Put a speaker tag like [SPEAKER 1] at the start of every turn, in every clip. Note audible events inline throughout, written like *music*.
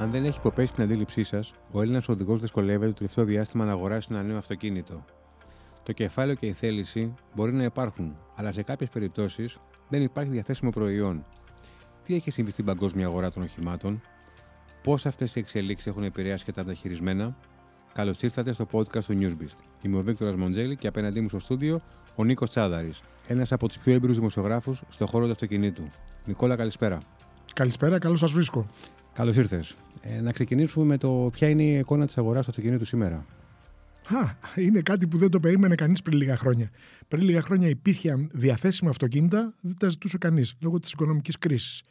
[SPEAKER 1] Αν δεν έχει υποπέσει την αντίληψή σας, ο Έλληνας οδηγός δυσκολεύεται το τελευταίο διάστημα να αγοράσει ένα νέο αυτοκίνητο. Το κεφάλαιο και η θέληση μπορεί να υπάρχουν, αλλά σε κάποιες περιπτώσεις δεν υπάρχει διαθέσιμο προϊόν. Τι έχει συμβεί στην παγκόσμια αγορά των οχημάτων, πώς αυτές οι εξελίξεις έχουν επηρεάσει και τα μεταχειρισμένα. Καλώς ήρθατε στο podcast του Newsbeast. Είμαι ο Βίκτορας Μοντζέλη και απέναντί μου στο στούντιο ο Νίκος Τσάδαρης, ένας από τους πιο έμπειρου δημοσιογράφους στον χώρο του αυτοκινήτου. Νικόλα, καλησπέρα.
[SPEAKER 2] Καλησπέρα, καλώς σας βρίσκω.
[SPEAKER 1] Καλώς ήρθες. Ε, να ξεκινήσουμε με το ποια είναι η εικόνα της αγοράς του αυτοκινήτου σήμερα.
[SPEAKER 2] Α, είναι κάτι που δεν το περίμενε κανείς πριν λίγα χρόνια. Πριν λίγα χρόνια υπήρχαν διαθέσιμα αυτοκίνητα, δεν τα ζητούσε κανείς λόγω της οικονομικής κρίσης.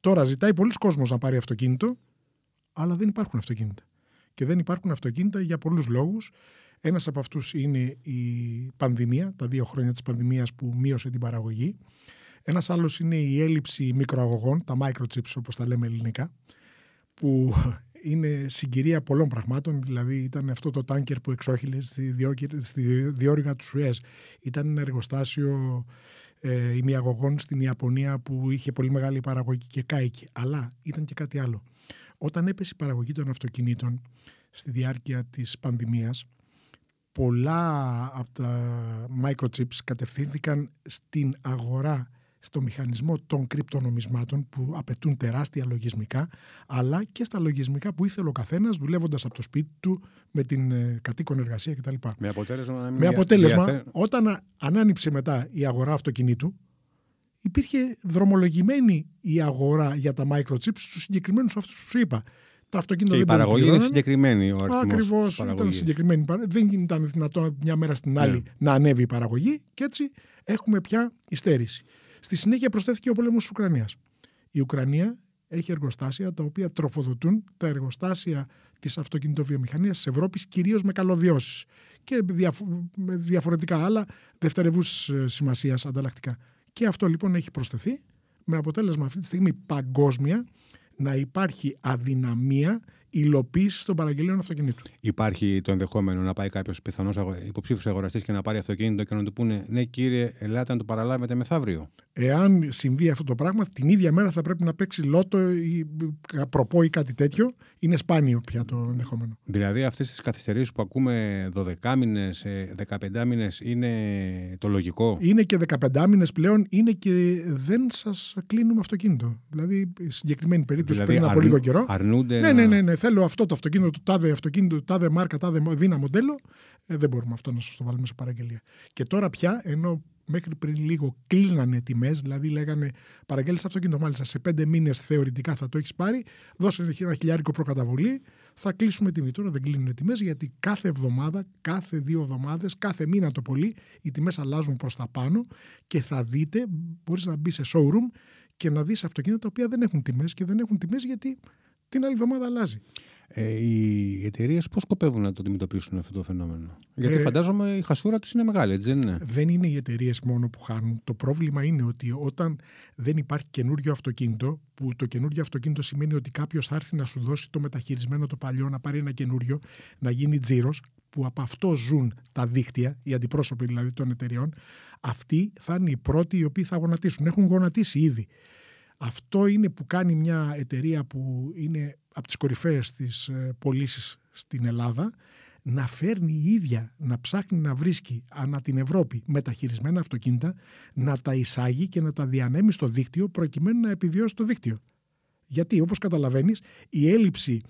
[SPEAKER 2] Τώρα ζητάει πολλοί κόσμος να πάρει αυτοκίνητο, αλλά δεν υπάρχουν αυτοκίνητα. Και δεν υπάρχουν αυτοκίνητα για πολλούς λόγους. Ένας από αυτούς είναι η πανδημία, τα δύο χρόνια της πανδημίας που μείωσε την παραγωγή. Ένας άλλος είναι η έλλειψη μικροαγωγών, τα microchips όπως τα λέμε ελληνικά, που *laughs* είναι συγκυρία πολλών πραγμάτων. Δηλαδή, ήταν αυτό το τάνκερ που εξόχηλε στη, στη διόρυγα του Σουέζ. Ήταν ένα εργοστάσιο ε, ημιαγωγών στην Ιαπωνία που είχε πολύ μεγάλη παραγωγή και κάηκε. Αλλά ήταν και κάτι άλλο. Όταν έπεσε η παραγωγή των αυτοκινήτων στη διάρκεια της πανδημίας, πολλά από τα microchips κατευθύνθηκαν στην αγορά στο μηχανισμό των κρυπτονομισμάτων που απαιτούν τεράστια λογισμικά, αλλά και στα λογισμικά που ήθελε ο καθένας δουλεύοντας από το σπίτι του με την ε, κατοίκον εργασία κτλ.
[SPEAKER 1] Με αποτέλεσμα,
[SPEAKER 2] με αποτέλεσμα όταν ανάνυψε μετά η αγορά αυτοκινήτου, υπήρχε δρομολογημένη η αγορά για τα microchips στους συγκεκριμένους αυτούς που σου είπα.
[SPEAKER 1] Τα αυτοκίνητα και η παραγωγή είναι συγκεκριμένη.
[SPEAKER 2] Ακριβώς. Ήταν συγκεκριμένη. Δεν ήταν δυνατόν μια μέρα στην άλλη ναι. να ανέβει η παραγωγή και έτσι έχουμε πια υστέρηση. Στη συνέχεια προσθέθηκε ο πόλεμος της Ουκρανίας. Η Ουκρανία έχει εργοστάσια τα οποία τροφοδοτούν τα εργοστάσια της αυτοκινητοβιομηχανίας της Ευρώπης, κυρίως με καλωδιώσεις και με διαφορετικά άλλα δευτερευούς ε, σημασίας ανταλλακτικά. Και αυτό λοιπόν έχει προσθεθεί με αποτέλεσμα αυτή τη στιγμή παγκόσμια να υπάρχει αδυναμία υλοποίηση των παραγγελίων αυτοκινήτου.
[SPEAKER 1] Υπάρχει το ενδεχόμενο να πάει κάποιος πιθανός υποψήφιος αγοραστής και να πάρει αυτοκίνητο και να του πούνε Ναι, κύριε, ελάτε να το παραλάβετε μεθαύριο.
[SPEAKER 2] Εάν συμβεί αυτό το πράγμα, την ίδια μέρα θα πρέπει να παίξει λότο ή προπό ή κάτι τέτοιο. Είναι σπάνιο πια το ενδεχόμενο.
[SPEAKER 1] Δηλαδή, αυτές τις καθυστερήσεις που ακούμε 12 μήνε, 15 μήνε είναι το λογικό;
[SPEAKER 2] Είναι και 15 μήνε πλέον, είναι και δεν σας κλείνουμε αυτοκίνητο. Δηλαδή, συγκεκριμένη περίπτωση δηλαδή, πριν από λίγο καιρό.
[SPEAKER 1] Αρνούνται.
[SPEAKER 2] Ναι, ναι, ναι, ναι, θέλω αυτό το αυτοκίνητο, το τάδε αυτοκίνητο, το τάδε μάρκα, τάδε δίνα μοντέλο. Ε, δεν μπορούμε αυτό να σας το βάλουμε σε παραγγελία. Και τώρα πια, ενώ μέχρι πριν λίγο κλείνανε τιμές, δηλαδή λέγανε παραγγέλνεις αυτοκίνητο μάλιστα σε πέντε μήνες θεωρητικά θα το έχεις πάρει, δώσε ένα χιλιάρικο προκαταβολή, θα κλείσουμε τιμή. Τώρα δεν κλείνουν τιμές γιατί κάθε εβδομάδα, κάθε δύο εβδομάδες, κάθε μήνα το πολύ, οι τιμές αλλάζουν προς τα πάνω και θα δείτε, μπορείς να μπεις σε showroom και να δεις αυτοκίνητα τα οποία δεν έχουν τιμές και δεν έχουν τιμές γιατί την άλλη εβδομάδα αλλάζει.
[SPEAKER 1] Ε, οι εταιρείες πώς σκοπεύουν να το αντιμετωπίσουν αυτό το φαινόμενο; Γιατί ε, φαντάζομαι η χασούρα τους είναι μεγάλη, έτσι δεν είναι;
[SPEAKER 2] Δεν είναι οι εταιρείες μόνο που χάνουν. Το πρόβλημα είναι ότι όταν δεν υπάρχει καινούριο αυτοκίνητο, που το καινούριο αυτοκίνητο σημαίνει ότι κάποιος θα έρθει να σου δώσει το μεταχειρισμένο το παλιό, να πάρει ένα καινούριο, να γίνει τζίρος, που από αυτό ζουν τα δίκτυα, οι αντιπρόσωποι δηλαδή των εταιρεών, αυτοί θα είναι οι πρώτοι οι οποίοι θα γονατίσουν. Έχουν γονατίσει ήδη. Αυτό είναι που κάνει μια εταιρεία που είναι από τις κορυφαίες της ε, πωλήσεις στην Ελλάδα να φέρνει η ίδια, να ψάχνει να βρίσκει ανά την Ευρώπη μεταχειρισμένα αυτοκίνητα, να τα εισάγει και να τα διανέμει στο δίκτυο προκειμένου να επιβιώσει το δίκτυο. Γιατί, όπως καταλαβαίνεις, η έλλειψη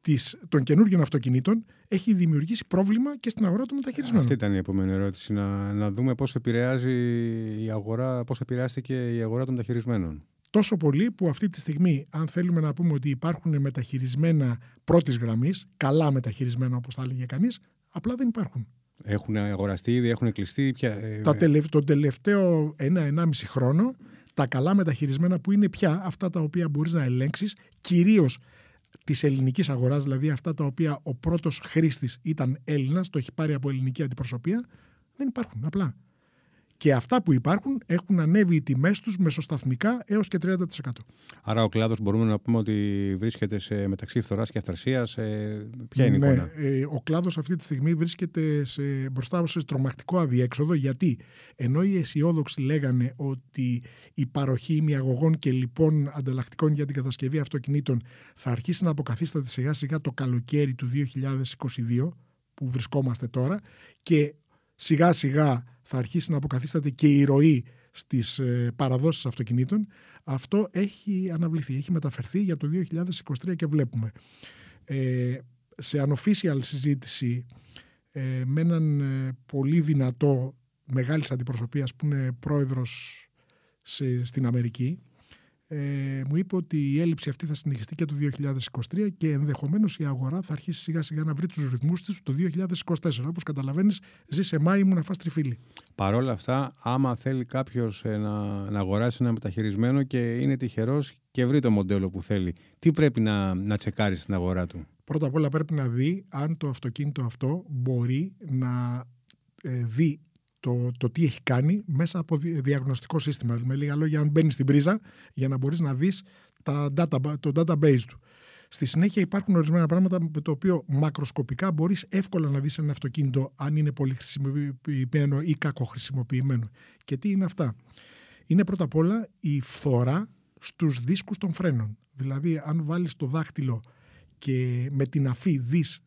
[SPEAKER 2] της, των καινούργιων αυτοκινήτων έχει δημιουργήσει πρόβλημα και στην αγορά των μεταχειρισμένων.
[SPEAKER 1] Αυτή ήταν η επόμενη ερώτηση. Να, να δούμε πώς επηρεάζει η αγορά, πώς επηρεάστηκε η αγορά των μεταχειρισμένων.
[SPEAKER 2] Τόσο πολύ που αυτή τη στιγμή, αν θέλουμε να πούμε ότι υπάρχουν μεταχειρισμένα πρώτης γραμμής, καλά μεταχειρισμένα όπως θα έλεγε κανείς, απλά δεν υπάρχουν.
[SPEAKER 1] Έχουν αγοραστεί ήδη, έχουν κλειστεί. Πια...
[SPEAKER 2] Ε, τα τελευ... Τον τελευταίο ένα-ενάμιση χρόνο, τα καλά μεταχειρισμένα που είναι πια αυτά τα οποία μπορείς να ελέγξεις, κυρίως της ελληνικής αγοράς, δηλαδή αυτά τα οποία ο πρώτος χρήστης ήταν Έλληνας, το έχει πάρει από ελληνική αντιπροσωπεία, δεν υπάρχουν απλά. Και αυτά που υπάρχουν έχουν ανέβει οι τιμές τους μεσοσταθμικά έως και 30%.
[SPEAKER 1] Άρα ο κλάδος μπορούμε να πούμε ότι βρίσκεται σε, μεταξύ φθοράς και αυθαρσίας. Ε, ποια είναι η
[SPEAKER 2] ναι,
[SPEAKER 1] εικόνα;
[SPEAKER 2] ε, ο κλάδος αυτή τη στιγμή βρίσκεται σε, μπροστά σε τρομακτικό αδιέξοδο γιατί ενώ οι αισιόδοξοι λέγανε ότι η παροχή ημιαγωγών και λοιπόν ανταλλακτικών για την κατασκευή αυτοκινήτων θα αρχίσει να αποκαθίσταται σιγά σιγά το καλοκαίρι του 2022 που βρισκόμαστε τώρα και σιγά σιγά θα αρχίσει να αποκαθίσταται και η ροή στις ε, παραδόσεις αυτοκινήτων, αυτό έχει αναβληθεί, έχει μεταφερθεί για το 2023 και βλέπουμε. Ε, σε unofficial συζήτηση ε, με έναν ε, πολύ δυνατό μεγάλης αντιπροσωπείας που είναι πρόεδρος σε, στην Αμερική, ε, μου είπε ότι η έλλειψη αυτή θα συνεχιστεί και το 2023 και ενδεχομένως η αγορά θα αρχίσει σιγά σιγά να βρει τους ρυθμούς της το 2024. Όπως καταλαβαίνεις, ζει σε Μάη μου να φας τριφύλι.
[SPEAKER 1] Παρ' όλα αυτά, άμα θέλει κάποιος να, να αγοράσει ένα μεταχειρισμένο και είναι τυχερός και βρει το μοντέλο που θέλει, τι πρέπει να, να τσεκάρει στην αγορά του;
[SPEAKER 2] Πρώτα απ' όλα πρέπει να δει αν το αυτοκίνητο αυτό μπορεί να ε, δει το, το τι έχει κάνει μέσα από διαγνωστικό σύστημα. Με λίγα λόγια, αν μπαίνεις στην πρίζα για να μπορείς να δεις data, το database του. Στη συνέχεια υπάρχουν ορισμένα πράγματα με το οποίο μακροσκοπικά μπορείς εύκολα να δεις ένα αυτοκίνητο αν είναι πολύ χρησιμοποιημένο ή κακοχρησιμοποιημένο. Και τι είναι αυτά; Είναι πρώτα απ' όλα η φθορά στους δίσκους των φρένων. Δηλαδή αν βάλεις το δάχτυλο και με την αφή δεις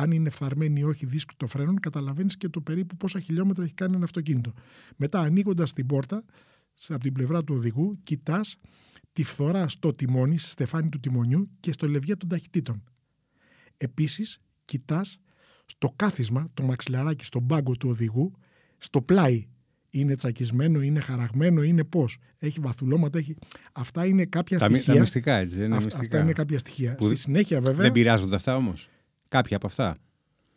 [SPEAKER 2] αν είναι φθαρμένη ή όχι δίσκο το φρένο, καταλαβαίνεις και το περίπου πόσα χιλιόμετρα έχει κάνει ένα αυτοκίνητο. Μετά, ανοίγοντας την πόρτα, από την πλευρά του οδηγού, κοιτάς τη φθορά στο τιμόνι, στη στεφάνι του τιμονιού και στο λευγέ των ταχυτήτων. Επίσης, κοιτάς στο κάθισμα, το μαξιλαράκι στον πάγκο του οδηγού, στο πλάι. Είναι τσακισμένο, είναι χαραγμένο, είναι πώς. Έχει βαθουλώματα, έχει. Αυτά είναι κάποια
[SPEAKER 1] τα,
[SPEAKER 2] στοιχεία.
[SPEAKER 1] Τα μυστικά, έτσι. Είναι
[SPEAKER 2] αυτά,
[SPEAKER 1] μυστικά.
[SPEAKER 2] αυτά είναι κάποια στοιχεία.
[SPEAKER 1] Που
[SPEAKER 2] Στη συνέχεια, βέβαια.
[SPEAKER 1] Δεν πειράζονται αυτά όμως. Κάποια από αυτά.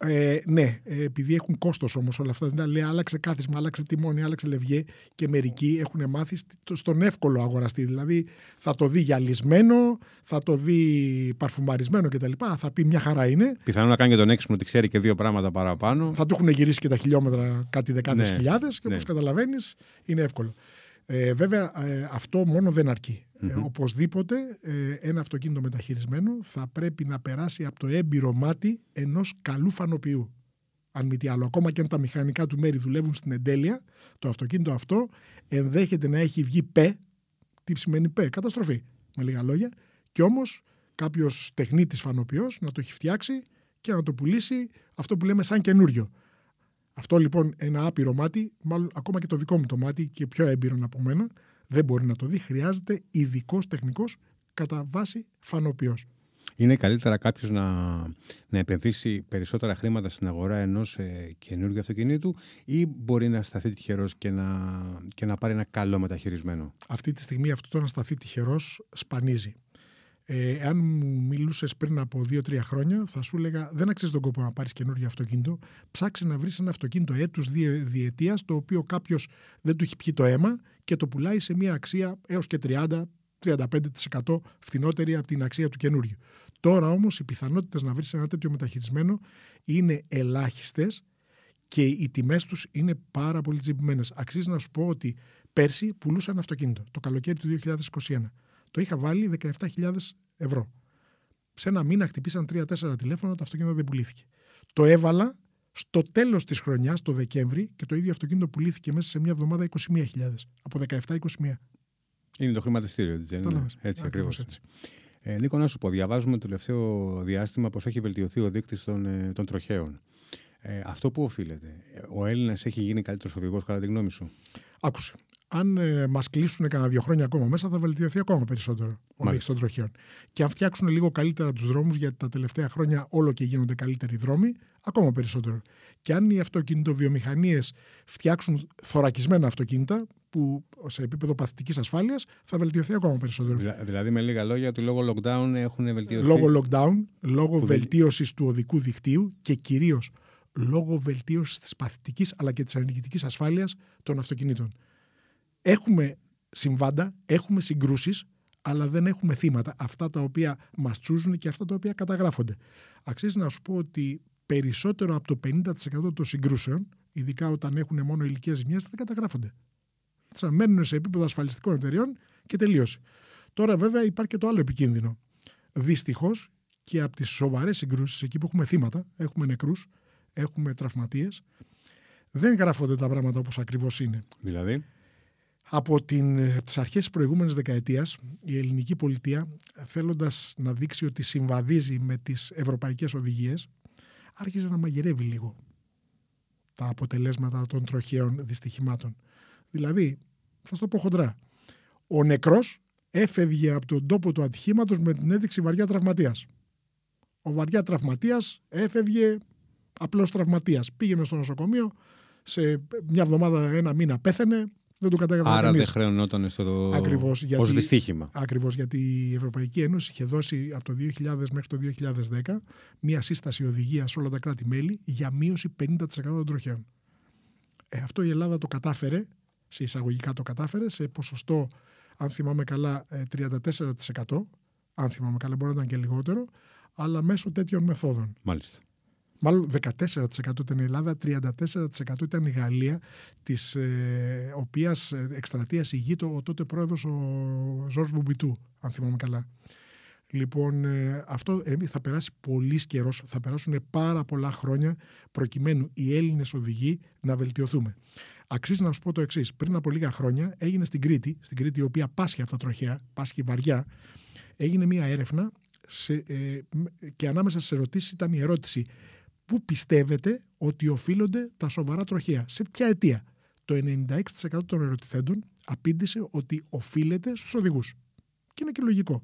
[SPEAKER 2] Ε, ναι, ε, επειδή έχουν κόστος όμως όλα αυτά. Δηλαδή, λέει, άλλαξε κάθισμα, άλλαξε τιμόνι, άλλαξε λευγέ και μερικοί έχουν μάθει στον εύκολο αγοραστή. Δηλαδή θα το δει γυαλισμένο, θα το δει παρφουμαρισμένο κτλ. Θα πει μια χαρά είναι.
[SPEAKER 1] Πιθανόν να κάνει και τον έξυπνο ότι ξέρει και δύο πράγματα παραπάνω.
[SPEAKER 2] Θα του έχουν γυρίσει και τα χιλιόμετρα κάτι δεκάδες
[SPEAKER 1] Ναι,
[SPEAKER 2] χιλιάδες και
[SPEAKER 1] ναι.
[SPEAKER 2] όπως καταλαβαίνεις είναι εύκολο. Ε, βέβαια, ε, αυτό μόνο δεν αρκεί. Ε, οπωσδήποτε ε, ένα αυτοκίνητο μεταχειρισμένο θα πρέπει να περάσει από το έμπειρο μάτι ενός καλού φανοποιού. Αν μη τι άλλο, ακόμα και αν τα μηχανικά του μέρη δουλεύουν στην εντέλεια, το αυτοκίνητο αυτό ενδέχεται να έχει βγει πε. Τι σημαίνει πε, καταστροφή, με λίγα λόγια. Και όμως κάποιος τεχνίτης φανοποιός να το έχει φτιάξει και να το πουλήσει αυτό που λέμε σαν καινούριο. Αυτό λοιπόν ένα άπειρο μάτι, μάλλον ακόμα και το δικό μου το μάτι και πιο έμπειρο από μένα, δεν μπορεί να το δει. Χρειάζεται ειδικός τεχνικός κατά βάση φανοποιός.
[SPEAKER 1] Είναι καλύτερα κάποιος να, να επενδύσει περισσότερα χρήματα στην αγορά ενός ε, καινούργιου αυτοκινήτου ή μπορεί να σταθεί τυχερός και να, και να πάρει ένα καλό μεταχειρισμένο;
[SPEAKER 2] Αυτή τη στιγμή αυτό το να σταθεί τυχερός σπανίζει. Ε, αν μου μιλούσες πριν από 2-3 χρόνια, θα σου έλεγα δεν αξίζει τον κόπο να πάρεις καινούργιο αυτοκίνητο. Ψάξε να βρεις ένα αυτοκίνητο έτους διετίας, το οποίο κάποιος δεν του έχει πιει το αίμα και το πουλάει σε μια αξία έως και 30-35% φθηνότερη από την αξία του καινούριου. Τώρα όμως οι πιθανότητες να βρεις ένα τέτοιο μεταχειρισμένο είναι ελάχιστες και οι τιμές τους είναι πάρα πολύ τσιμπημένες. Αξίζει να σου πω ότι πέρσι πουλούσα ένα αυτοκίνητο το καλοκαίρι του 2021. Το είχα βάλει 17.000 ευρώ. Σε ένα μήνα χτυπήσαν 3-4 τηλέφωνα, το αυτοκίνητο δεν πουλήθηκε. Το έβαλα στο τέλος της χρονιάς, το Δεκέμβρη, και το ίδιο αυτοκίνητο πουλήθηκε μέσα σε μια εβδομάδα 21.000. Από 17-21.
[SPEAKER 1] Είναι το χρηματιστήριο, έτσι δεν είναι; Έτσι ακριβώς.
[SPEAKER 2] έτσι.
[SPEAKER 1] Ε, Νίκο, να σου πω, διαβάζουμε το τελευταίο διάστημα πω έχει βελτιωθεί ο δείκτης των, ε, των τροχαίων. Ε, αυτό που οφείλεται; Ο Έλληνας έχει γίνει καλύτερος οδηγός, κατά τη γνώμη σου;
[SPEAKER 2] Άκουσε. Αν ε, μας κλείσουν κανένα δύο χρόνια ακόμα μέσα, θα βελτιωθεί ακόμα περισσότερο ο δείκτη των τροχαίων. Και αν φτιάξουν λίγο καλύτερα τους δρόμους, γιατί τα τελευταία χρόνια όλο και γίνονται καλύτεροι δρόμοι, ακόμα περισσότερο. Και αν οι αυτοκινητοβιομηχανίες φτιάξουν θωρακισμένα αυτοκίνητα, που σε επίπεδο παθητικής ασφάλειας θα βελτιωθεί ακόμα περισσότερο.
[SPEAKER 1] Δηλα, δηλαδή, με λίγα λόγια, ότι λόγω lockdown έχουν βελτιωθεί.
[SPEAKER 2] Λόγω lockdown, λόγω βελτίωσης του οδικού δικτύου και κυρίως λόγω βελτίωσης της παθητικής αλλά και της ενεργητική ασφάλειας των αυτοκινήτων. Έχουμε συμβάντα, έχουμε συγκρούσεις, αλλά δεν έχουμε θύματα. Αυτά τα οποία μας τσούζουν και αυτά τα οποία καταγράφονται. Αξίζει να σου πω ότι περισσότερο από το 50% των συγκρούσεων ειδικά όταν έχουν μόνο ηλικία ζημιάς, δεν καταγράφονται. Έτσι, μένουν σε επίπεδο ασφαλιστικών εταιριών και τελείωσε. Τώρα, βέβαια, υπάρχει και το άλλο επικίνδυνο. Δυστυχώς και από τις σοβαρές συγκρούσεις, εκεί που έχουμε θύματα, έχουμε νεκρούς, έχουμε τραυματίες, δεν γράφονται τα πράγματα όπως ακριβώς είναι.
[SPEAKER 1] Δηλαδή;
[SPEAKER 2] Από την, τις αρχές της προηγούμενης δεκαετίας η ελληνική πολιτεία θέλοντας να δείξει ότι συμβαδίζει με τις ευρωπαϊκές οδηγίες άρχιζε να μαγειρεύει λίγο τα αποτελέσματα των τροχαίων δυστυχημάτων. Δηλαδή, θα το πω χοντρά, ο νεκρός έφευγε από τον τόπο του ατυχήματος με την έδειξη βαριά τραυματίας. Ο βαριά τραυματίας έφευγε απλός τραυματίας. Πήγαινε στο νοσοκομείο, σε μια εβδομάδα, ένα μήνα πέθαινε, δεν το κατάγραφε
[SPEAKER 1] Άρα
[SPEAKER 2] κανείς.
[SPEAKER 1] δεν χρεωνόταν στο...
[SPEAKER 2] Ακριβώς,
[SPEAKER 1] ως
[SPEAKER 2] γιατί-
[SPEAKER 1] δυστύχημα.
[SPEAKER 2] Ακριβώς γιατί η Ευρωπαϊκή Ένωση είχε δώσει από το 2000 μέχρι το 2010 μία σύσταση οδηγίας σε όλα τα κράτη-μέλη για μείωση 50% των τροχαίων. Ε, αυτό η Ελλάδα το κατάφερε, σε εισαγωγικά το κατάφερε, σε ποσοστό, αν θυμάμαι καλά, ε, 34%. Αν θυμάμαι καλά, μπορεί να ήταν και λιγότερο, αλλά μέσω τέτοιων μεθόδων.
[SPEAKER 1] Μάλιστα.
[SPEAKER 2] Μάλλον 14% ήταν η Ελλάδα, 34% ήταν η Γαλλία, της ε, οποίας ε, εκστρατείας ηγείται ο τότε πρόεδρος ο Ζορς Μπουμπιτού, αν θυμάμαι καλά. Λοιπόν, ε, αυτό ε, θα περάσει πολύς καιρός, θα περάσουν πάρα πολλά χρόνια προκειμένου οι Έλληνες οδηγοί να βελτιωθούμε. Αξίζει να σου πω το εξής. Πριν από λίγα χρόνια έγινε στην Κρήτη, στην Κρήτη η οποία πάσχει από τα τροχαία, πάσχει βαριά, έγινε μία έρευνα σε, ε, μ- και ανάμεσα στις ερωτήσεις ήταν η ερώτηση πού πιστεύετε ότι οφείλονται τα σοβαρά τροχαία, σε ποια αιτία; Το 96% των ερωτηθέντων απήντησε ότι οφείλεται στους οδηγούς. Και είναι και λογικό.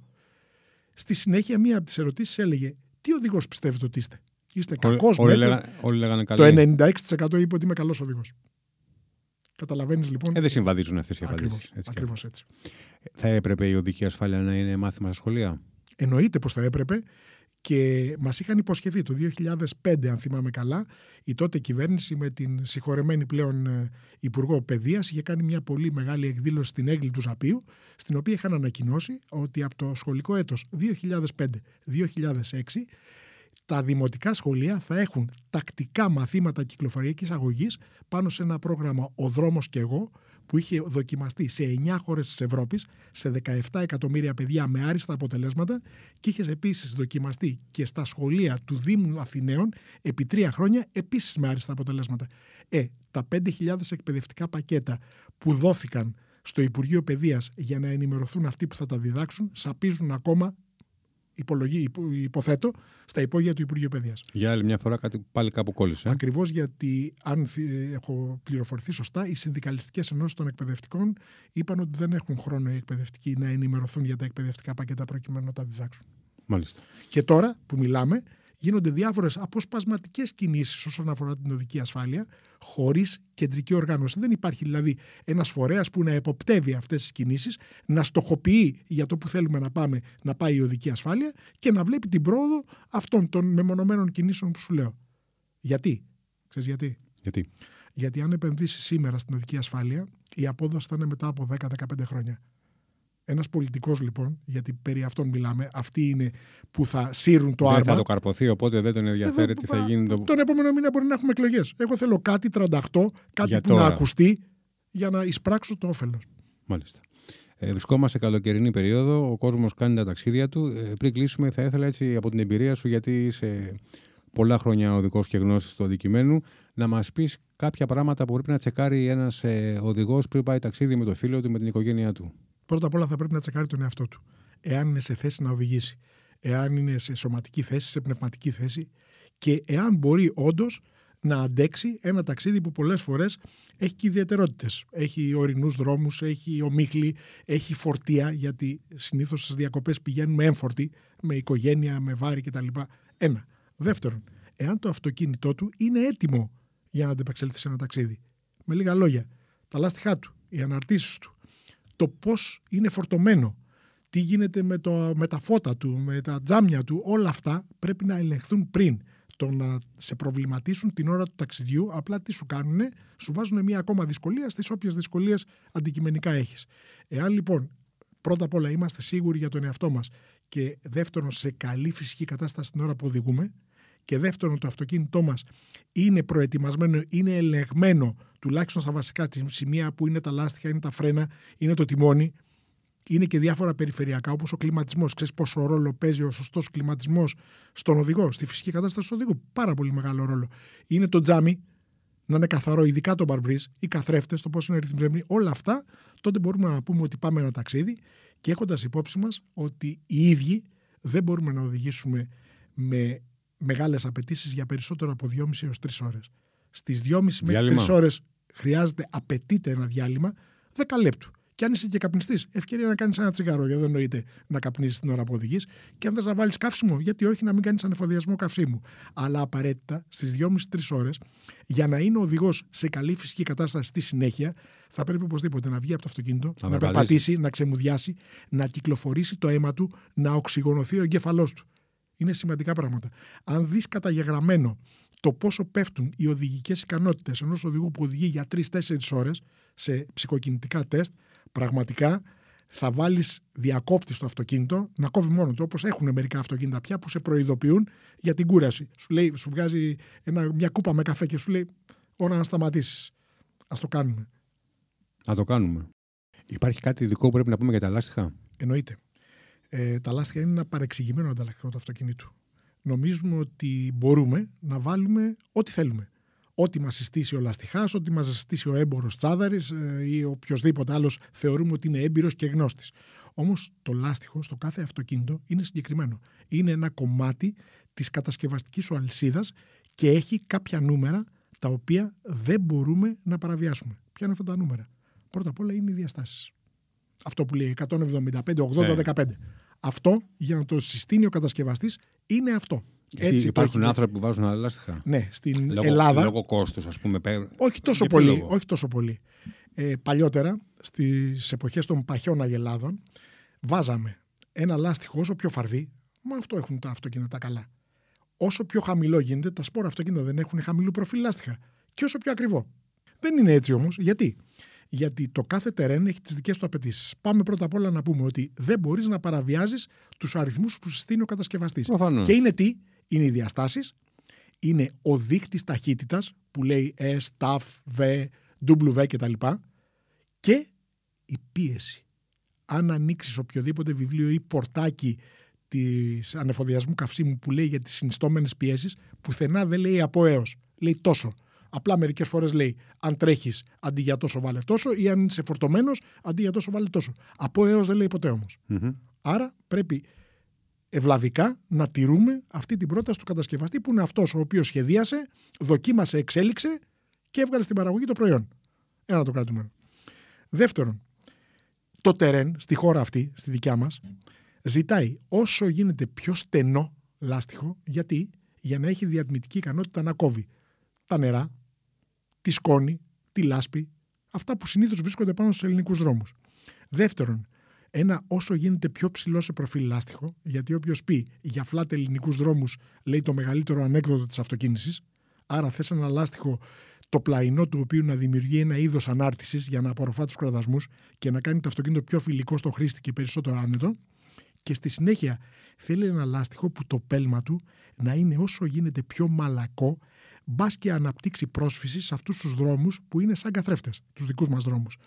[SPEAKER 2] Στη συνέχεια, μία από τις ερωτήσεις έλεγε «Τι οδηγός πιστεύετε ότι είστε» Είστε
[SPEAKER 1] Όλοι-
[SPEAKER 2] κακός,
[SPEAKER 1] όλοι,
[SPEAKER 2] μέτριο.
[SPEAKER 1] λέγανε, όλοι λέγανε
[SPEAKER 2] Το
[SPEAKER 1] καλή.
[SPEAKER 2] 96% είπε ότι είμαι καλός οδηγός. Καταλαβαίνεις λοιπόν.
[SPEAKER 1] Ε, δεν συμβαδίζουν αυτές οι απαντήσεις.
[SPEAKER 2] Ακριβώς, ακριβώς έτσι.
[SPEAKER 1] Θα έπρεπε η οδική ασφάλεια να είναι μάθημα στα σχολεία;
[SPEAKER 2] Εννοείται πως θα έπρεπε και μας είχαν υποσχεθεί το 2005 αν θυμάμαι καλά η τότε κυβέρνηση με την συγχωρεμένη πλέον ε, Υπουργό Παιδείας είχε κάνει μια πολύ μεγάλη εκδήλωση στην Έγκλη του Ζαπίου στην οποία είχαν ανακοινώσει ότι από το σχολικό έτος 2005-2006 τα δημοτικά σχολεία θα έχουν τακτικά μαθήματα κυκλοφοριακής αγωγής πάνω σε ένα πρόγραμμα «Ο δρόμος και εγώ» που είχε δοκιμαστεί σε 9 χώρες της Ευρώπης, σε 17 εκατομμύρια παιδιά με άριστα αποτελέσματα και είχες επίσης δοκιμαστεί και στα σχολεία του Δήμου Αθηναίων επί τρία χρόνια επίσης με άριστα αποτελέσματα. Ε, τα 5.000 εκπαιδευτικά πακέτα που δόθηκαν στο Υπουργείο Παιδείας για να ενημερωθούν αυτοί που θα τα διδάξουν σαπίζουν ακόμα υπολογί, υπο- υποθέτω, στα υπόγεια του Υπουργείου Παιδείας.
[SPEAKER 1] Για άλλη μια φορά κάτι πάλι κάπου κόλλησε.
[SPEAKER 2] Ακριβώς γιατί, αν θυ- έχω πληροφορηθεί σωστά, οι συνδικαλιστικές ενώσεις των εκπαιδευτικών είπαν ότι δεν έχουν χρόνο οι εκπαιδευτικοί να ενημερωθούν για τα εκπαιδευτικά πακέτα προκειμένου να τα διδάξουν.
[SPEAKER 1] Μάλιστα.
[SPEAKER 2] Και τώρα που μιλάμε, γίνονται διάφορες αποσπασματικές κινήσεις όσον αφορά την οδική ασφάλεια, χωρίς κεντρική οργάνωση. Δεν υπάρχει δηλαδή ένας φορέας που να εποπτεύει αυτές τις κινήσεις, να στοχοποιεί για το που θέλουμε να πάμε να πάει η οδική ασφάλεια και να βλέπει την πρόοδο αυτών των μεμονωμένων κινήσεων που σου λέω. Γιατί, ξέρεις γιατί;
[SPEAKER 1] Γιατί;
[SPEAKER 2] Γιατί αν επενδύσεις σήμερα στην οδική ασφάλεια, η απόδοση θα είναι μετά από 10-15 χρόνια. Ένας πολιτικός λοιπόν, γιατί περί αυτών μιλάμε, αυτοί είναι που θα σύρουν το
[SPEAKER 1] δεν
[SPEAKER 2] άρμα.
[SPEAKER 1] θα το καρποθεί, οπότε δεν τον ενδιαφέρει
[SPEAKER 2] Εδώ,
[SPEAKER 1] τι θα
[SPEAKER 2] πα-
[SPEAKER 1] γίνει. Το...
[SPEAKER 2] Τον επόμενο μήνα μπορεί να έχουμε εκλογές. Εγώ θέλω κάτι 38, κάτι
[SPEAKER 1] Για
[SPEAKER 2] που να
[SPEAKER 1] τώρα.
[SPEAKER 2] ακουστεί για να εισπράξω το όφελος.
[SPEAKER 1] Μάλιστα. Ε, βρισκόμαστε σε καλοκαιρινή περίοδο. Ο κόσμος κάνει τα ταξίδια του. Ε, πριν κλείσουμε, θα ήθελα έτσι από την εμπειρία σου, γιατί είσαι πολλά χρόνια οδικό και γνώσης του αντικειμένου, να μας πεις κάποια πράγματα που πρέπει να τσεκάρει ένας ε, οδηγός πριν πάει ταξίδι με το φίλο του, με την οικογένειά του.
[SPEAKER 2] Πρώτα απ' όλα θα πρέπει να τσεκάρει τον εαυτό του. Εάν είναι σε θέση να οδηγήσει, εάν είναι σε σωματική θέση, σε πνευματική θέση και εάν μπορεί όντως να αντέξει ένα ταξίδι που πολλές φορές έχει και ιδιαιτερότητες. Έχει ορεινούς δρόμους, έχει ομίχλη, έχει φορτία, γιατί συνήθως στις διακοπές πηγαίνουμε έμφορτοι, με οικογένεια, με βάρη κτλ. Ένα. Δεύτερον, εάν το αυτοκίνητό του είναι έτοιμο για να αντεπεξέλθει σε ένα ταξίδι. Με λίγα λόγια, τα λάστιχά του, οι αναρτήσεις του, το πώς είναι φορτωμένο, τι γίνεται με, το, με τα φώτα του, με τα τζάμια του, όλα αυτά πρέπει να ελεγχθούν πριν το να σε προβληματίσουν την ώρα του ταξιδιού, απλά τι σου κάνουν, σου βάζουν μια ακόμα δυσκολία στις όποιες δυσκολίες αντικειμενικά έχεις. Εάν λοιπόν πρώτα απ' όλα είμαστε σίγουροι για τον εαυτό μας και δεύτερον σε καλή φυσική κατάσταση την ώρα που οδηγούμε και δεύτερον το αυτοκίνητό μας είναι προετοιμασμένο, είναι ελεγμένο τουλάχιστον στα βασικά σημεία που είναι τα λάστιχα, είναι τα φρένα, είναι το τιμόνι, είναι και διάφορα περιφερειακά όπως ο κλιματισμός. Ξέρεις πόσο ρόλο παίζει ο σωστός κλιματισμός στον οδηγό, στη φυσική κατάσταση του οδηγού. Πάρα πολύ μεγάλο ρόλο. Είναι το τζάμι, να είναι καθαρό, ειδικά το μπαρμπρίζ, οι καθρέφτες, το πώς είναι ρυθμισμένοι, όλα αυτά, τότε μπορούμε να πούμε ότι πάμε ένα ταξίδι και έχοντας υπόψη μας ότι οι ίδιοι δεν μπορούμε να οδηγήσουμε με μεγάλες απαιτήσεις για περισσότερο από 2,5 έως 3 ώρες. Στις 2,5 μέχρι 3 ώρες χρειάζεται, απαιτείται ένα διάλειμμα 10 λεπτού. Και αν είσαι και καπνιστής, ευκαιρία να κάνεις ένα τσιγάρο, γιατί δεν εννοείται να καπνίσει την ώρα που οδηγείς. Και αν θες να βάλεις καύσιμο, γιατί όχι να μην κάνεις ανεφοδιασμό καυσίμου. Αλλά απαραίτητα στις 2,5-3 ώρες, για να είναι ο οδηγός σε καλή φυσική κατάσταση στη συνέχεια, θα πρέπει οπωσδήποτε να βγει από το αυτοκίνητο, να, να περπατήσει, να ξεμουδιάσει, να κυκλοφορήσει το αίμα του, να οξυγονωθεί ο εγκέφαλός του. Είναι σημαντικά πράγματα. Αν δεις καταγεγραμμένο το πόσο πέφτουν οι οδηγικές ικανότητες ενός οδηγού που οδηγεί για 3-4 ώρες σε ψυχοκινητικά τεστ, πραγματικά θα βάλεις διακόπτη στο αυτοκίνητο να κόβει μόνο του, όπως έχουν μερικά αυτοκίνητα πια που σε προειδοποιούν για την κούραση. Σου, λέει, σου βγάζει ένα, μια κούπα με καφέ και σου λέει: Ώρα να σταματήσεις. Α το κάνουμε.
[SPEAKER 1] Να το κάνουμε. Υπάρχει κάτι ειδικό που πρέπει να πούμε για τα λάστιχα;
[SPEAKER 2] Εννοείται. Ε, τα λάστιχα είναι ένα παρεξηγημένο ανταλλακτικό του αυτοκινήτου. Νομίζουμε ότι μπορούμε να βάλουμε ό,τι θέλουμε ό,τι μας συστήσει ο λαστιχάς, ό,τι μας συστήσει ο έμπορος τσάδαρης ε, ή οποιοδήποτε άλλος θεωρούμε ότι είναι έμπειρος και γνώστης. Όμως το λάστιχο στο κάθε αυτοκίνητο είναι συγκεκριμένο. Είναι ένα κομμάτι της κατασκευαστικής σου αλυσίδας και έχει κάποια νούμερα τα οποία δεν μπορούμε να παραβιάσουμε. Ποια είναι αυτά τα νούμερα; Πρώτα απ' όλα είναι οι διαστάσεις. Αυτό που λέει 175, 80, 15. Αυτό για να το συστήνει ο κατασκευαστής είναι αυτό.
[SPEAKER 1] Έτσι υπάρχουν άνθρωποι που βάζουν άλλα λάστιχα;
[SPEAKER 2] Ναι, στην λόγω, Ελλάδα.
[SPEAKER 1] Λόγω κόστους, ας πούμε.
[SPEAKER 2] Όχι τόσο πολύ. Όχι τόσο πολύ. Ε, παλιότερα, στις εποχές των παχιών αγελάδων, βάζαμε ένα λάστιχο όσο πιο φαρδί. Μα αυτό έχουν τα αυτοκίνητα καλά. Όσο πιο χαμηλό γίνεται, τα σπόρα αυτοκίνητα δεν έχουν χαμηλού προφίλ λάστιχα. Και όσο πιο ακριβό. Δεν είναι έτσι όμως. Γιατί; Γιατί το κάθε τερέν έχει τις δικές του απαιτήσεις. Πάμε πρώτα απ' όλα να πούμε ότι δεν μπορείς να παραβιάζεις τους αριθμούς που συστήνει ο κατασκευαστής. Και είναι τι, είναι οι διαστάσεις, είναι ο δείκτης ταχύτητας που λέει S, TAF, V, W κτλ. Και η πίεση. Αν ανοίξεις οποιοδήποτε βιβλίο ή πορτάκι της ανεφοδιασμού καυσίμου που λέει για τις συνιστόμενες πιέσεις, πουθενά δεν λέει από έως. Λέει τόσο. Απλά μερικές φορές λέει αν τρέχεις αντί για τόσο βάλε τόσο ή αν είσαι φορτωμένος αντί για τόσο βάλε τόσο. Από έως δεν λέει ποτέ Άρα πρέπει ευλαβικά να τηρούμε αυτή την πρόταση του κατασκευαστή που είναι αυτός ο οποίος σχεδίασε, δοκίμασε, εξέλιξε και έβγαλε στην παραγωγή το προϊόν. Ένα το κρατούμενο. Δεύτερον, το τερέν στη χώρα αυτή, στη δικιά μας, ζητάει όσο γίνεται πιο στενό λάστιχο. Γιατί; Για να έχει διατμητική ικανότητα να κόβει τα νερά, τη σκόνη, τη λάσπη, αυτά που συνήθως βρίσκονται πάνω στους ελληνικούς δρόμους. Δεύτερον, ένα όσο γίνεται πιο ψηλό σε προφίλ λάστιχο, γιατί όποιος πει για φλάτε ελληνικούς δρόμους λέει το μεγαλύτερο ανέκδοτο της αυτοκίνησης. Άρα θες ένα λάστιχο το πλαϊνό του οποίου να δημιουργεί ένα είδος ανάρτησης για να απορροφά τους κραδασμούς και να κάνει το αυτοκίνητο πιο φιλικό στο χρήστη και περισσότερο άνετο. Και στη συνέχεια θέλει ένα λάστιχο που το πέλμα του να είναι όσο γίνεται πιο μαλακό, μπας και αναπτύξει πρόσφυση σε αυτούς τους δρόμους που είναι σαν καθρέφτες, τους δικούς μας δρόμους.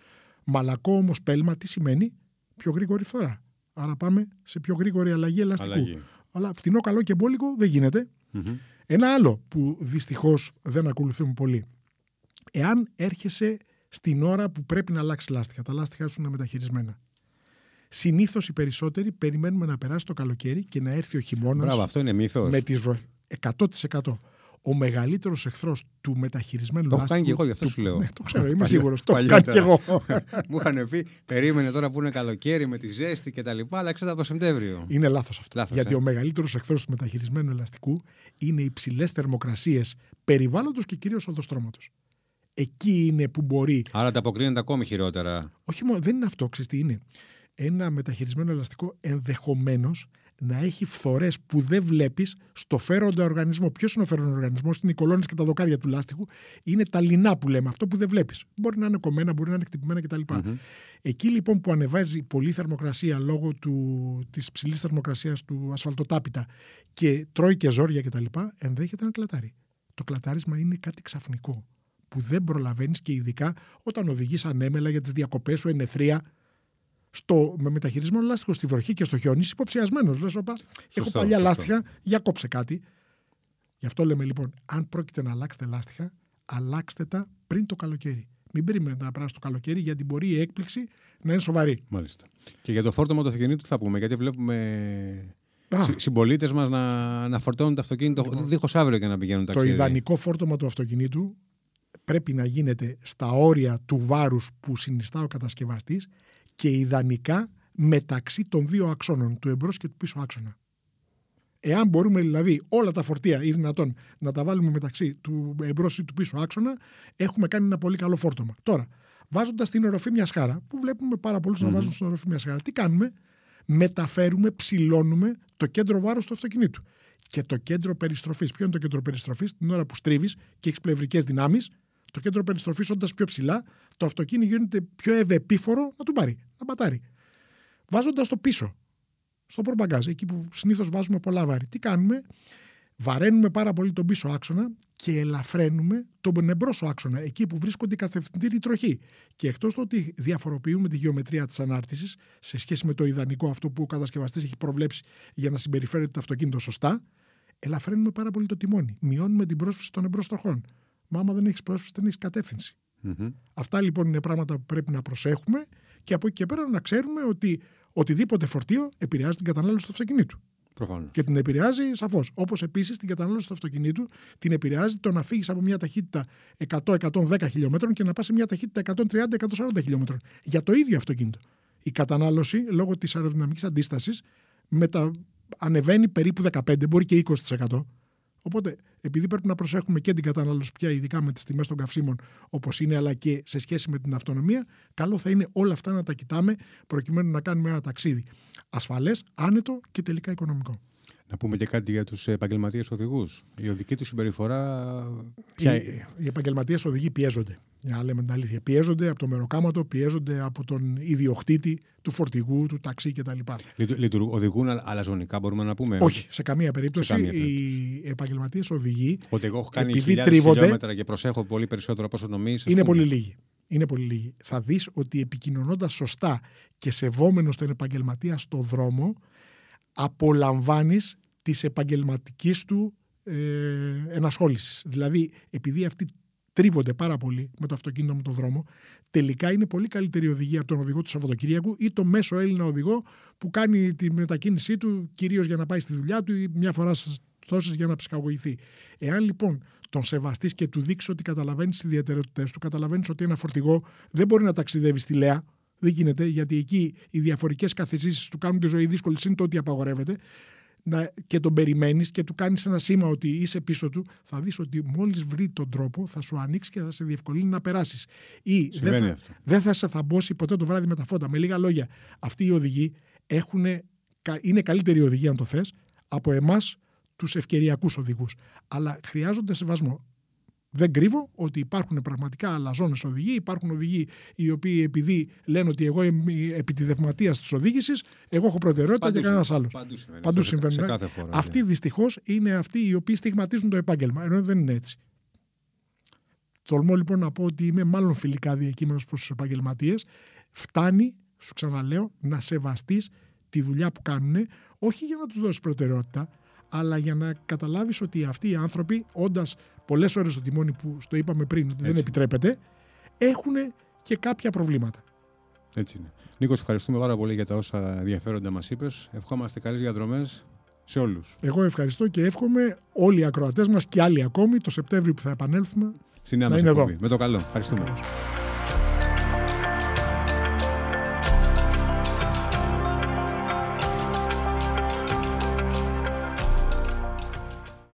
[SPEAKER 2] Μαλακό όμως πέλμα τι σημαίνει, πιο γρήγορη φθορά. Άρα πάμε σε πιο γρήγορη αλλαγή ελαστικού. Αλλαγή. Αλλά φτηνό, καλό και μπόλικο δεν γινεται Ένα άλλο που δυστυχώς δεν ακολουθούμε πολύ. Εάν έρχεσαι στην ώρα που πρέπει να αλλάξεις λάστιχα, τα λάστιχα σου είναι μεταχειρισμένα. Συνήθως οι περισσότεροι περιμένουμε να περάσει το καλοκαίρι και να έρθει ο χειμώνας.
[SPEAKER 1] Μπράβο, αυτό είναι μύθος.
[SPEAKER 2] Με τις 100% ο μεγαλύτερος εχθρός του μεταχειρισμένου
[SPEAKER 1] Το έχω κάνει και εγώ, γι' αυτό σου λέω.
[SPEAKER 2] Ναι, το ξέρω, *laughs* είμαι σίγουρος. Το έχω κάνει και εγώ. *laughs*
[SPEAKER 1] Μου είχαν πει, περίμενε τώρα που είναι καλοκαίρι με τη ζέστη και τα λοιπά, αλλά εξέτα το Σεπτέμβριο.
[SPEAKER 2] Είναι λάθος αυτό. Λάθος, γιατί ε. ο μεγαλύτερος εχθρός του μεταχειρισμένου ελαστικού είναι οι υψηλέ θερμοκρασίες περιβάλλοντος και κυρίως οδοστρώματος. Εκεί είναι που μπορεί.
[SPEAKER 1] Άρα τα αποκρίνεται ακόμη χειρότερα.
[SPEAKER 2] Όχι μόνο, δεν είναι αυτό, ξέρεις τι είναι. Ένα μεταχειρισμένο ελαστικό ενδεχομένως να έχει φθορές που δεν βλέπεις στο φέροντα οργανισμό. Ποιος είναι ο φέροντα οργανισμός, είναι οι κολόνε και τα δοκάρια του λάστιχου, είναι τα λινά που λέμε, αυτό που δεν βλέπεις. Μπορεί να είναι κομμένα, μπορεί να είναι χτυπημένα κτλ. Mm-hmm. Εκεί λοιπόν που ανεβάζει πολύ θερμοκρασία λόγω της ψηλής θερμοκρασίας του ασφαλτοτάπητα και τρώει και ζόρια κτλ., ενδέχεται να κλατάρει. Το κλατάρισμα είναι κάτι ξαφνικό που δεν προλαβαίνεις και ειδικά όταν οδηγείς ανέμελα για τις διακοπές σου, ενεθρία στο, με μεταχειρισμένο λάστιχο στη βροχή και στο χιόνι, είσαι υποψιασμένος. Λες, όπα, έχω παλιά σωστό. λάστιχα, για κόψε κάτι. Γι' αυτό λέμε λοιπόν, αν πρόκειται να αλλάξετε λάστιχα, αλλάξτε τα πριν το καλοκαίρι. Μην περιμένετε να περάσει το καλοκαίρι, γιατί μπορεί η έκπληξη να είναι σοβαρή.
[SPEAKER 1] Μάλιστα. Και για το φόρτωμα του αυτοκινήτου θα πούμε, γιατί βλέπουμε συμπολίτες μας να, να φορτώνουν το αυτοκίνητο λοιπόν, δίχως αύριο και να πηγαίνουν
[SPEAKER 2] ταξίδι. Το ιδανικό φόρτωμα του αυτοκινήτου πρέπει να γίνεται στα όρια του βάρους που συνιστά ο κατασκευαστής και ιδανικά μεταξύ των δύο αξώνων, του εμπρός και του πίσω άξονα. Εάν μπορούμε δηλαδή όλα τα φορτία ή δυνατόν να τα βάλουμε μεταξύ του εμπρός ή του πίσω άξονα, έχουμε κάνει ένα πολύ καλό φόρτωμα. Τώρα, βάζοντας την οροφή μιας χάρα, που βλέπουμε πάρα πολλούς mm-hmm. να βάζουν στην οροφή μιας χάρα, τι κάνουμε, μεταφέρουμε, ψηλώνουμε το κέντρο βάρους του αυτοκινήτου. Και το κέντρο περιστροφής. Ποιο είναι το κέντρο περιστροφής, την ώρα που στρίβεις και έχεις πλευρικές δυνάμεις, το κέντρο περιστροφής όντας πιο ψηλά, το αυτοκίνητο γίνεται πιο ευεπίφορο να του πάρει, να πατάρει. Βάζοντας το πίσω, στο προπαγκάζ, εκεί που συνήθως βάζουμε πολλά βάρη, τι κάνουμε, βαραίνουμε πάρα πολύ τον πίσω άξονα και ελαφραίνουμε τον εμπρός άξονα, εκεί που βρίσκονται οι καθευθυντήριοι τροχοί. Και εκτός το ότι διαφοροποιούμε τη γεωμετρία της ανάρτησης σε σχέση με το ιδανικό αυτό που ο κατασκευαστής έχει προβλέψει για να συμπεριφέρεται το αυτοκίνητο σωστά, ελαφραίνουμε πάρα πολύ το τιμόνι. Μειώνουμε την πρόσφυση των εμπρός τροχών. Μα άμα δεν έχεις πρόσφυση, δεν έχεις κατεύθυνση. Mm-hmm. Αυτά λοιπόν είναι πράγματα που πρέπει να προσέχουμε και από εκεί και πέρα να ξέρουμε ότι οτιδήποτε φορτίο επηρεάζει την κατανάλωση του αυτοκινήτου.
[SPEAKER 1] Προφανώς.
[SPEAKER 2] Και την επηρεάζει σαφώς. Όπως επίσης την κατανάλωση του αυτοκινήτου την επηρεάζει το να φύγεις από μια ταχύτητα 100-110 χιλιόμετρων και να πας σε μια ταχύτητα 130-140 χιλιόμετρων. Για το ίδιο αυτοκίνητο. Η κατανάλωση λόγω της αεροδυναμικής αντίστασης μετα... ανεβαίνει περίπου 15, μπορεί και 20%. Οπότε, επειδή πρέπει να προσέχουμε και την κατανάλωση πια, ειδικά με τις τιμές των καυσίμων όπως είναι, αλλά και σε σχέση με την αυτονομία, καλό θα είναι όλα αυτά να τα κοιτάμε προκειμένου να κάνουμε ένα ταξίδι ασφαλές, άνετο και τελικά οικονομικό.
[SPEAKER 1] Να πούμε και κάτι για τους επαγγελματίες οδηγούς. Η οδική τους συμπεριφορά.
[SPEAKER 2] Ποια... Οι, οι επαγγελματίες οδηγοί πιέζονται. Για να λέμε την αλήθεια. Πιέζονται από το μεροκάματο, πιέζονται από τον ιδιοκτήτη του φορτηγού, του ταξί κτλ.
[SPEAKER 1] Λειτουργούν, οδηγούν αλαζονικά, μπορούμε να πούμε;
[SPEAKER 2] Όχι, σε καμία περίπτωση. Σε καμία περίπτωση. Οι επαγγελματίες οδηγοί.
[SPEAKER 1] Ότι εγώ έχω κάνει χιλιόμετρα και προσέχω πολύ περισσότερο από όσο νομίζεις.
[SPEAKER 2] Είναι πολύ λίγοι. Είναι πολύ λίγοι. Θα δεις ότι επικοινωνώντας σωστά και σεβόμενος τον επαγγελματία στο δρόμο, απολαμβάνεις της επαγγελματικής του ε, ενασχόλησης. Δηλαδή, επειδή αυτοί τρίβονται πάρα πολύ με το αυτοκίνητο με τον δρόμο, τελικά είναι πολύ καλύτερη οδηγία από τον οδηγό του Σαββατοκύριακου ή το μέσο Έλληνα οδηγό που κάνει τη μετακίνησή του κυρίως για να πάει στη δουλειά του ή μια φορά τόσε για να ψυχαγωγηθεί. Εάν λοιπόν τον σεβαστείς και του δείξεις ότι καταλαβαίνεις τις ιδιαιτερότητέ του, καταλαβαίνεις ότι ένα φορτηγό δεν μπορεί να ταξιδεύει στη Λέα. Δεν γίνεται, γιατί εκεί οι διαφορετικέ καθιστήσει του κάνουν τη ζωή δύσκολη, είναι το ότι απαγορεύεται να, και τον περιμένεις και του κάνεις ένα σήμα ότι είσαι πίσω του, θα δεις ότι μόλις βρει τον τρόπο θα σου ανοίξει και θα σε διευκολύνει να περάσεις. Ή δεν θα, δεν θα σε θαμπώσει ποτέ το βράδυ με τα φώτα. Με λίγα λόγια, αυτοί οι οδηγοί έχουν, είναι καλύτερη οδηγοί, αν το θες, από εμάς τους ευκαιριακούς οδηγούς. Αλλά χρειάζονται σεβασμό. Δεν κρύβω ότι υπάρχουν πραγματικά αλαζόνες οδηγοί. Υπάρχουν οδηγοί οι οποίοι επειδή λένε ότι εγώ είμαι επιτιδευματία τη οδήγησης, εγώ έχω προτεραιότητα και κανένας άλλος.
[SPEAKER 1] Παντού συμβαίνει. Σε, κάθε
[SPEAKER 2] χώρα, αυτοί δυστυχώς είναι αυτοί οι οποίοι στιγματίζουν το επάγγελμα, ενώ δεν είναι έτσι. Τολμώ λοιπόν να πω ότι είμαι μάλλον φιλικά διακείμενος προς τους επαγγελματίες. Φτάνει, σου ξαναλέω, να σεβαστείς τη δουλειά που κάνουν, όχι για να τους δώσεις προτεραιότητα, αλλά για να καταλάβεις ότι αυτοί οι άνθρωποι, όντας πολλές ώρες στο τιμόνι που στο είπαμε πριν ότι δεν επιτρέπεται, έχουν και κάποια προβλήματα.
[SPEAKER 1] Έτσι είναι. Νίκος, ευχαριστούμε πάρα πολύ για τα όσα ενδιαφέροντα μας είπες. Ευχόμαστε καλές διαδρομές σε όλους.
[SPEAKER 2] Εγώ ευχαριστώ και εύχομαι όλοι οι ακροατές μας και άλλοι ακόμη το Σεπτέμβριο που θα επανέλθουμε.
[SPEAKER 1] Στην να είναι εδώ. Με το καλό. Ευχαριστούμε.